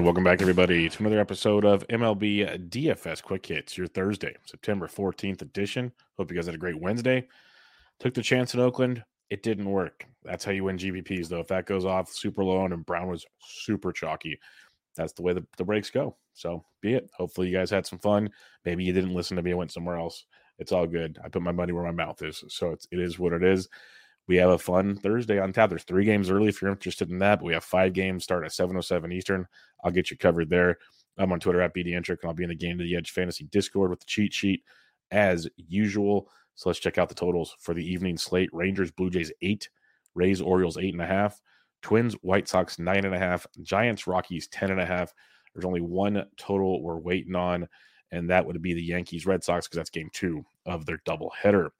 And welcome back, everybody, to another episode of MLB DFS Quick Hits, your Thursday, September 14th edition. Hope you guys had a great Wednesday. Took the chance in Oakland. It didn't work. That's how you win GPPs, though. If that goes off super low and Brown was super chalky, that's the way the, the breaks go. So be it. Hopefully, you guys had some fun. Maybe you didn't listen to me and went somewhere else. It's all good. I put my money where my mouth is. So it's, it is what it is we have a fun Thursday on tap. There's three games early if you're interested in that, but we have five games starting at 7:07 Eastern. I'll get you covered there. I'm on Twitter at BDentric, and I'll be in the Gaining the Edge Fantasy Discord with the cheat sheet as usual. So let's check out the totals for the evening slate. Rangers, Blue Jays eight, Rays, Orioles eight and a half, Twins, White Sox nine and a half, Giants, Rockies ten and a half. There's only one total we're waiting on, and that would be the Yankees, Red Sox because that's game two of their doubleheader.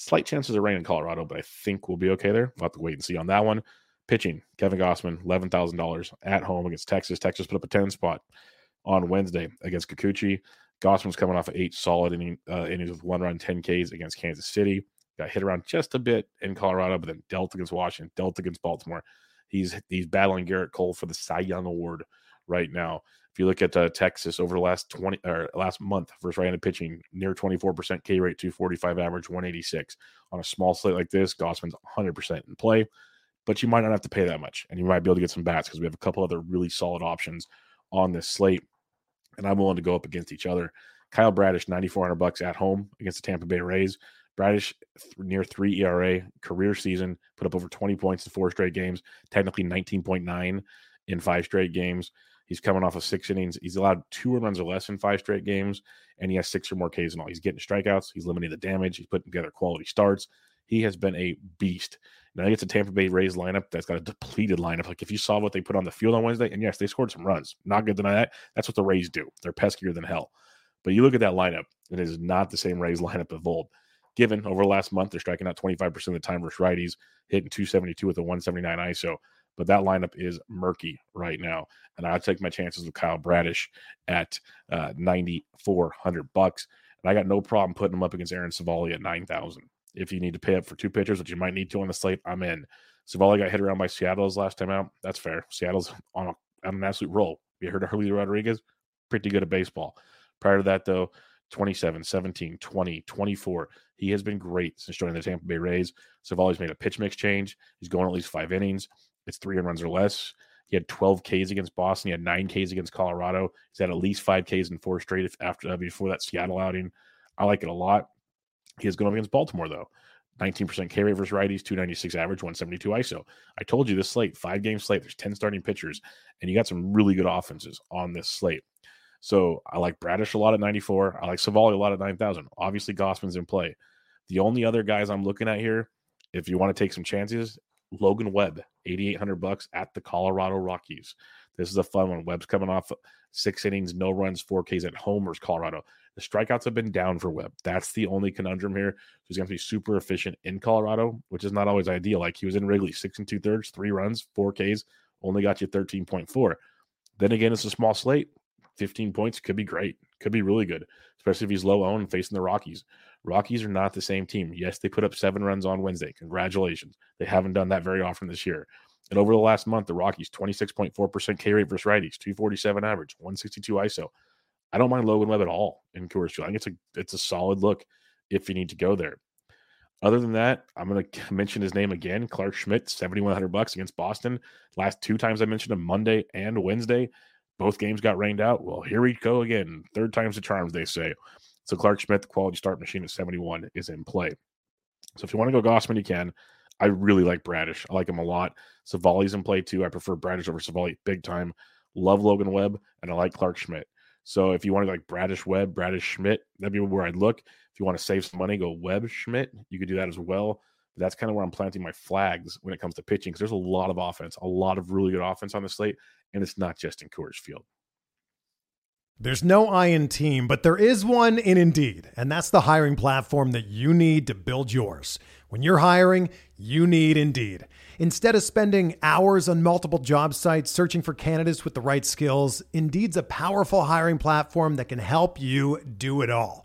Slight chances of rain in Colorado, but I think we'll be okay there. We'll have to wait and see on that one. Pitching, Kevin Gausman, $11,000 at home against Texas. Texas put up a 10 spot on Wednesday against Kikuchi. Gausman's coming off of eight solid inning, uh, innings with one run, 10 Ks against Kansas City. Got hit around just a bit in Colorado, but then dealt against Washington, dealt against Baltimore. He's he's battling Gerrit Cole for the Cy Young Award right now. If you look at uh, Texas over the last 20 or last month versus right-handed pitching, near 24% K rate, 245 average, 186. On a small slate like this, Gausman's 100% in play, but you might not have to pay that much, and you might be able to get some bats because we have a couple other really solid options on this slate, and I'm willing to go up against each other. Kyle Bradish, 9,400 bucks at home against the Tampa Bay Rays. Bradish near three ERA career season, put up over 20 points in four straight games, technically 19.9 in five straight games. He's coming off of six innings. He's allowed two runs or less in five straight games, and he has six or more Ks in all. He's getting strikeouts. He's limiting the damage. He's putting together quality starts. He has been a beast. Now he gets a Tampa Bay Rays lineup that's got a depleted lineup. Like if you saw what they put on the field on Wednesday, and yes, they scored some runs. Not good deny that. That's what the Rays do. They're peskier than hell. But you look at that lineup, it is not the same Rays lineup of old. Given over the last month, they're striking out 25% of the time versus righties, hitting 272 with a 179 ISO but that lineup is murky right now. And I'll take my chances with Kyle Bradish at uh, 9,400 bucks. And I got no problem putting him up against Aaron Civale at 9,000. If you need to pay up for two pitchers, which you might need to on the slate, I'm in. Civale got hit around by Seattle's last time out. That's fair. Seattle's on, a, on an absolute roll. You heard of Julio Rodriguez? Pretty good at baseball. Prior to that, though, 27, 17, 20, 24. He has been great since joining the Tampa Bay Rays. Civale's made a pitch mix change. He's going at least five innings. It's three runs or less. He had 12 Ks against Boston. He had nine Ks against Colorado. He's had at least five Ks in four straight after uh, before that Seattle outing. I like it a lot. He is going up against Baltimore though. 19% K rate versus righties, 296 average, 172 ISO. I told you this slate, five game slate. There's 10 starting pitchers, and you got some really good offenses on this slate. So I like Bradish a lot at 94. I like Civale a lot at 9,000. Obviously, Gausman's in play. The only other guys I'm looking at here, if you want to take some chances, Logan Webb, 8,800 bucks at the Colorado Rockies. This is a fun one. Webb's coming off six innings, no runs, four Ks at homers, Colorado. The strikeouts have been down for Webb. That's the only conundrum here. He's going to be super efficient in Colorado, which is not always ideal. Like he was in Wrigley, six and two thirds, three runs, four Ks, only got you 13.4. Then again, it's a small slate. 15 points could be great, could be really good, especially if he's low owned facing the Rockies. Rockies are not the same team. Yes, they put up seven runs on Wednesday. Congratulations. They haven't done that very often this year. And over the last month, the Rockies 26.4% K rate versus righties, 247 average, 162 ISO. I don't mind Logan Webb at all in Coors Field. I think it's a it's a solid look if you need to go there. Other than that, I'm going to mention his name again. Clark Schmidt, 7,100 bucks against Boston. Last two times I mentioned him, Monday and Wednesday. Both games got rained out. Well, here we go again. Third time's the charms, they say. So Clark Schmidt, the quality start machine at 71, is in play. So if you want to go Gausman, you can. I really like Bradish. I like him a lot. Civale's in play too. I prefer Bradish over Civale big time. Love Logan Webb, and I like Clark Schmidt. So if you want to like Bradish Webb, Bradish Schmidt, that'd be where I'd look. If you want to save some money, go Webb Schmidt. You could do that as well. That's kind of where I'm planting my flags when it comes to pitching because there's a lot of offense, a lot of really good offense on the slate, and it's not just in Coors Field. There's no I in team, but there is one in Indeed, and that's the hiring platform that you need to build yours. When you're hiring, you need Indeed. Instead of spending hours on multiple job sites searching for candidates with the right skills, Indeed's a powerful hiring platform that can help you do it all.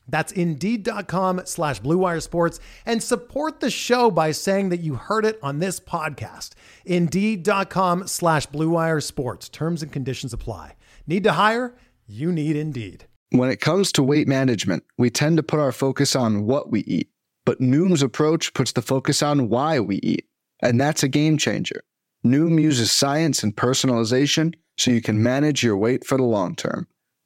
That's Indeed.com slash Blue Sports and support the show by saying that you heard it on this podcast. Indeed.com slash Blue Sports. Terms and conditions apply. Need to hire? You need Indeed. When it comes to weight management, we tend to put our focus on what we eat, but Noom's approach puts the focus on why we eat. And that's a game changer. Noom uses science and personalization so you can manage your weight for the long term.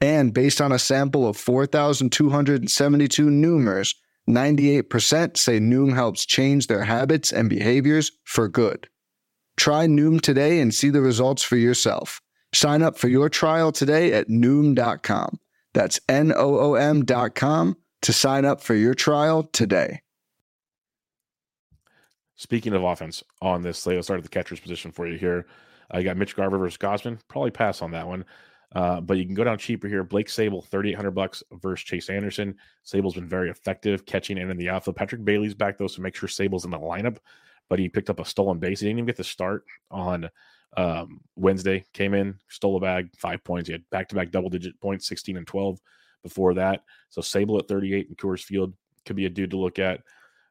And based on a sample of 4,272 Noomers, 98% say Noom helps change their habits and behaviors for good. Try Noom today and see the results for yourself. Sign up for your trial today at Noom.com. That's N O O M.com to sign up for your trial today. Speaking of offense on this slate, I'll start at the catcher's position for you here. I uh, got Mitch Garver versus Gausman. Probably pass on that one. Uh, but you can go down cheaper here. Blake Sabol, 3,800 bucks versus Chase Anderson. Sabol's been very effective catching in in the outfield. Patrick Bailey's back though, so make sure Sabol's in the lineup. But he picked up a stolen base. He didn't even get the start on um, Wednesday. Came in, stole a bag, five points. He had back to back double digit points, 16 and 12 before that. So Sabol at 38 in Coors Field could be a dude to look at.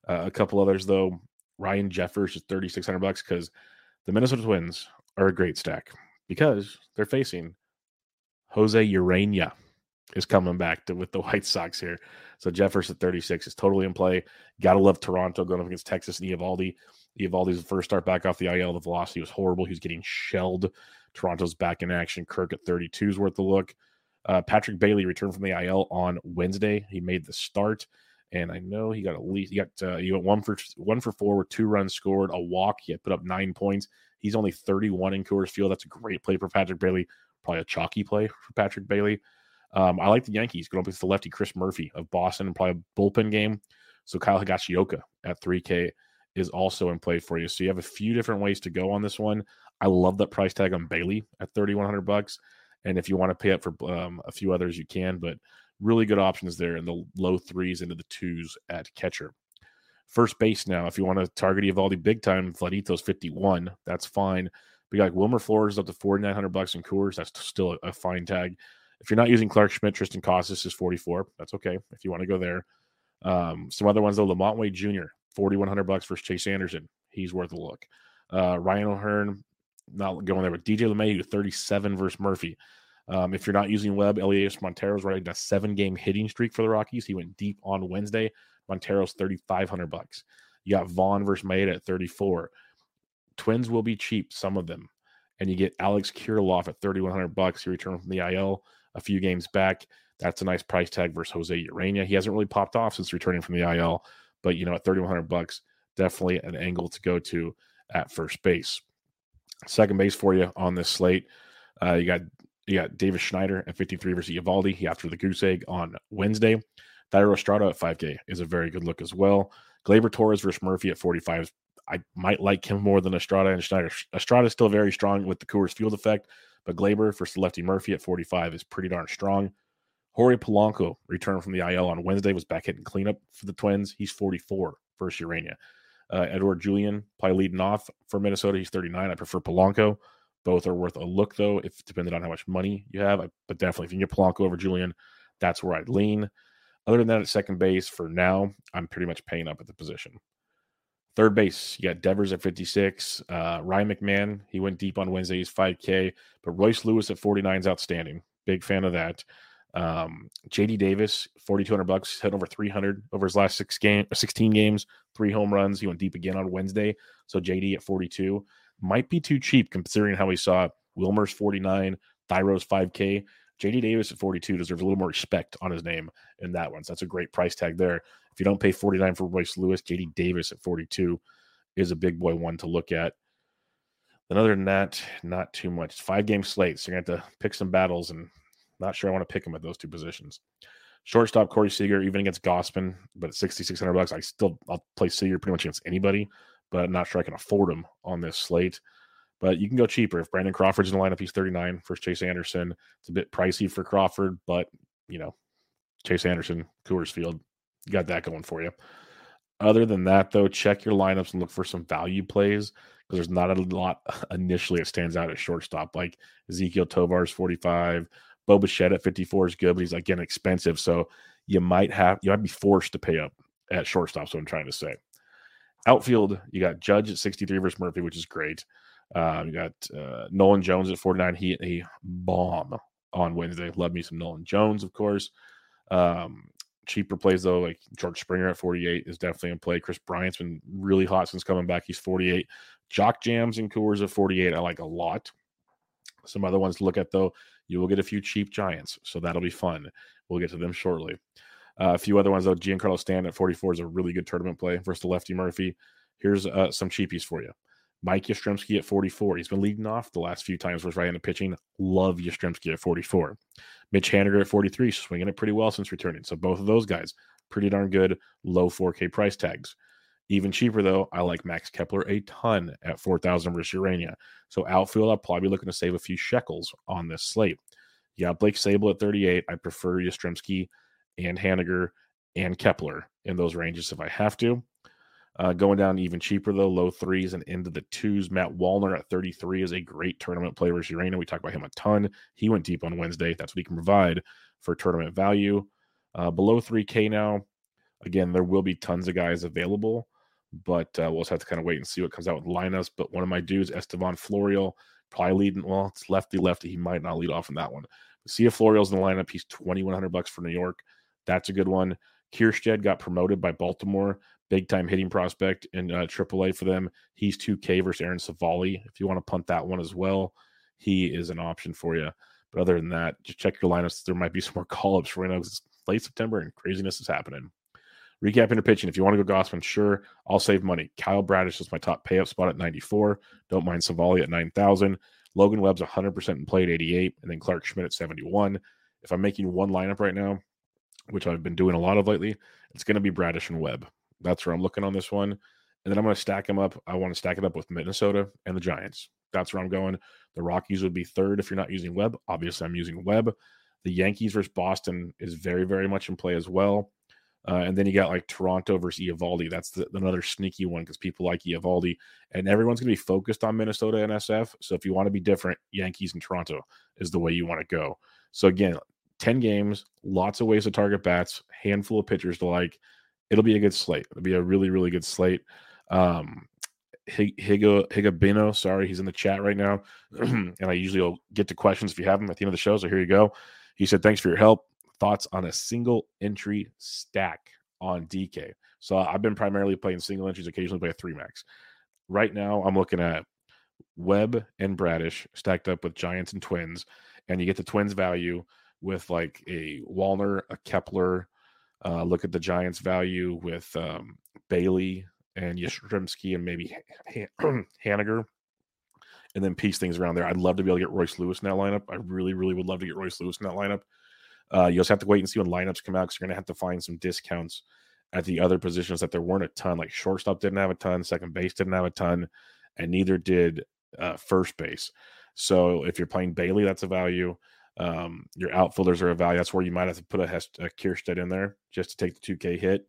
Uh, a couple others though. Ryan Jeffers is 3,600 bucks because the Minnesota Twins are a great stack because they're facing Jose Urena is coming back to, with the White Sox here. So Jeffers at 36 is totally in play. Gotta love Toronto going up against Texas and Eovaldi. Eovaldi's first start back off the IL. The velocity was horrible. He was getting shelled. Toronto's back in action. Kirk at 32 is worth a look. Uh, Patrick Bailey returned from the IL on Wednesday. He made the start, and I know he got at least he got uh, he went one for one for four with two runs scored, a walk. He put up nine points. He's only 31 in Coors Field. That's a great play for Patrick Bailey probably a chalky play for Patrick Bailey. Um, I like the Yankees going up against the lefty Chris Murphy of Boston, and probably a bullpen game. So Kyle Higashioka at 3K is also in play for you. So you have a few different ways to go on this one. I love that price tag on Bailey at 3,100 bucks. And if you want to pay up for um, a few others, you can. But really good options there in the low threes into the twos at catcher. First base now, if you want to target Eovaldi big time, Vladito's 51. That's fine. We got Wilmer Flores up to 4,900 bucks in Coors. That's still a, a, fine tag. If you're not using Clark Schmidt, Triston Casas is 44. That's okay if you want to go there. Um, some other ones though, LaMonte Wade Jr. 4,100 bucks versus Chase Anderson. He's worth a look. Uh, Ryan O'Hearn, not going there, but DJ LeMahieu 37 versus Murphy. Um, if you're not using Webb, Elehuris Montero's riding a seven game hitting streak for the Rockies. He went deep on Wednesday. Montero's 3,500 bucks. You got Vaughn versus Maeda at 34. Twins will be cheap, some of them. And you get Alex Kirilloff at 3100 bucks. He returned from the IL a few games back. That's a nice price tag versus Jose Urena. He hasn't really popped off since returning from the IL, but you know, at 3100 bucks, definitely an angle to go to at first base. Second base for you on this slate. Uh, you got you got Davis Schneider at 53 versus Eovaldi. He after the goose egg on Wednesday. Thairo Estrada at 5K is a very good look as well. Gleyber Torres versus Murphy at 45. I might like him more than Estrada and Schneider. Estrada is still very strong with the Coors Field effect, but Gleyber for lefty Murphy at 45 is pretty darn strong. Jorge Polanco returned from the IL on Wednesday, was back hitting cleanup for the Twins. He's 44 versus Urena. Uh, Edouard Julien probably leading off for Minnesota. He's 39. I prefer Polanco. Both are worth a look though, if depending on how much money you have. But definitely, if you get Polanco over Julien, that's where I'd lean. Other than that, at second base for now, I'm pretty much paying up at the position. Third base, you got Devers at 56. Uh, Ryan McMahon, he went deep on Wednesday. He's 5K. But Royce Lewis at 49 is outstanding. Big fan of that. Um, JD Davis, 4,200 bucks, hit over 300 over his last six game, 16 games, three home runs. He went deep again on Wednesday. So JD at 42 might be too cheap considering how we saw Wilmer's 49, Thairo's 5K. JD Davis at 42 deserves a little more respect on his name in that one. So that's a great price tag there. If you don't pay 49 for Royce Lewis, JD Davis at 42 is a big boy one to look at. And other than that, not too much. five game slate. So you're to have to pick some battles, and not sure I want to pick him at those two positions. Shortstop Corey Seager, even against Gausman, but 6,600 bucks. I still, I'll play Seager pretty much against anybody, but I'm not sure I can afford him on this slate. But you can go cheaper. If Brandon Crawford's in the lineup, he's 39 for Chase Anderson. It's a bit pricey for Crawford, but you know, Chase Anderson, Coors Field, you got that going for you. Other than that, though, check your lineups and look for some value plays because there's not a lot initially that stands out at shortstop. Like Ezequiel Tovar's 45, Bo Bichette at 54 is good, but he's again expensive. So you might have you might be forced to pay up at shortstop. So I'm trying to say. Outfield, you got Judge at 63 versus Murphy, which is great. Uh, you got uh, Nolan Jones at 49. He a bomb on Wednesday. Love me some Nolan Jones, of course. Um, cheaper plays though, like George Springer at 48 is definitely in play. Kris Bryant's been really hot since coming back. He's 48. Jock Jams and Coors at 48. I like a lot. Some other ones to look at though. You will get a few cheap Giants, so that'll be fun. We'll get to them shortly. Uh, a few other ones though. Giancarlo Stanton at 44 is a really good tournament play versus the lefty Murphy. Here's uh, some cheapies for you. Mike Yastrzemski at 44. He's been leading off the last few times was right into pitching. Love Yastrzemski at 44. Mitch Haniger at 43, swinging it pretty well since returning. So both of those guys, pretty darn good, low 4K price tags. Even cheaper though, I like Max Kepler a ton at 4,000 versus Urena. So outfield, I'll probably be looking to save a few shekels on this slate. Yeah, Blake Sabol at 38. I prefer Yastrzemski and Haniger and Kepler in those ranges if I have to. Uh, going down even cheaper though, low threes and into the twos. Matt Wallner at 33 is a great tournament player versus Urena. We talked about him a ton. He went deep on Wednesday. That's what he can provide for tournament value. Uh, below 3K now. Again, there will be tons of guys available, but uh, we'll just have to kind of wait and see what comes out with lineups. But one of my dudes, Estevan Florial, probably leading. Well, it's lefty lefty. He might not lead off in that one. But see if Florial's in the lineup. He's 2,100 bucks for New York. That's a good one. Kjerstad got promoted by Baltimore big time hitting prospect in uh, AAA for them. He's 2K versus Aaron Civale. If you want to punt that one as well, he is an option for you. But other than that, just check your lineups. There might be some more call ups right now because it's late September and craziness is happening. Recapping the pitching. If you want to go Gausman, sure, I'll save money. Kyle Bradish is my top pay up spot at 94. Don't mind Civale at 9,000. Logan Webb's 100% in play at 88, and then Clark Schmidt at 71. If I'm making one lineup right now, which I've been doing a lot of lately, it's going to be Bradish and Webb. That's where I'm looking on this one. And then I'm going to stack them up. I want to stack it up with Minnesota and the Giants. That's where I'm going. The Rockies would be third if you're not using Webb. Obviously, I'm using Webb. The Yankees versus Boston is very, very much in play as well. Uh, and then you got like Toronto versus Eovaldi. That's the, another sneaky one because people like Eovaldi, and everyone's going to be focused on Minnesota and SF. So if you want to be different, Yankees and Toronto is the way you want to go. So again, ten games, lots of ways to target bats, handful of pitchers to like it'll be a good slate. It'll be a really, really good slate. Um, Higo Higabino, sorry, he's in the chat right now, and I usually will get to questions if you have them at the end of the show. So here you go. He said, "Thanks for your help. Thoughts on a single entry stack on DK?" So I've been primarily playing single entries. Occasionally play a three max. Right now, I'm looking at Webb and Bradish stacked up with Giants and Twins, and you get the Twins value with like a Wallner, a Kepler, uh, look at the Giants' value with um, Bailey and Yastrzemski and maybe Haniger, and then piece things around there. I'd love to be able to get Royce Lewis in that lineup. I really, really would love to get Royce Lewis in that lineup. Uh, you also have to wait and see when lineups come out because you're going to have to find some discounts at the other positions that there weren't a ton. Like shortstop didn't have a ton, second base didn't have a ton, and neither did uh, first base. So if you're playing Bailey, that's a value. Um, your outfielders are a value. That's where you might have to put a, a Kjerstad in there just to take the 2K hit,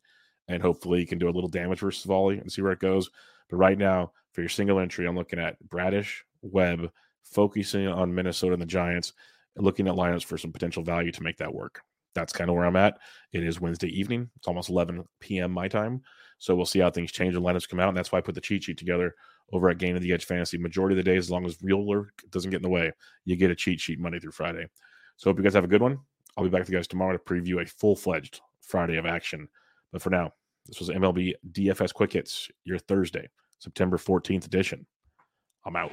and hopefully you can do a little damage versus volley and see where it goes. But right now, for your single entry, I'm looking at Bradish, Webb, focusing on Minnesota and the Giants, looking at lineups for some potential value to make that work. That's kind of where I'm at. It is Wednesday evening. It's almost 11 p.m. my time. So we'll see how things change and lineups come out. And that's why I put the cheat sheet together over at Gaining the Edge Fantasy. Majority of the day, as long as real work doesn't get in the way, you get a cheat sheet Monday through Friday. So hope you guys have a good one. I'll be back with you guys tomorrow to preview a full fledged Friday of action. But for now, this was MLB DFS Quick Hits, your Thursday, September 14th edition. I'm out.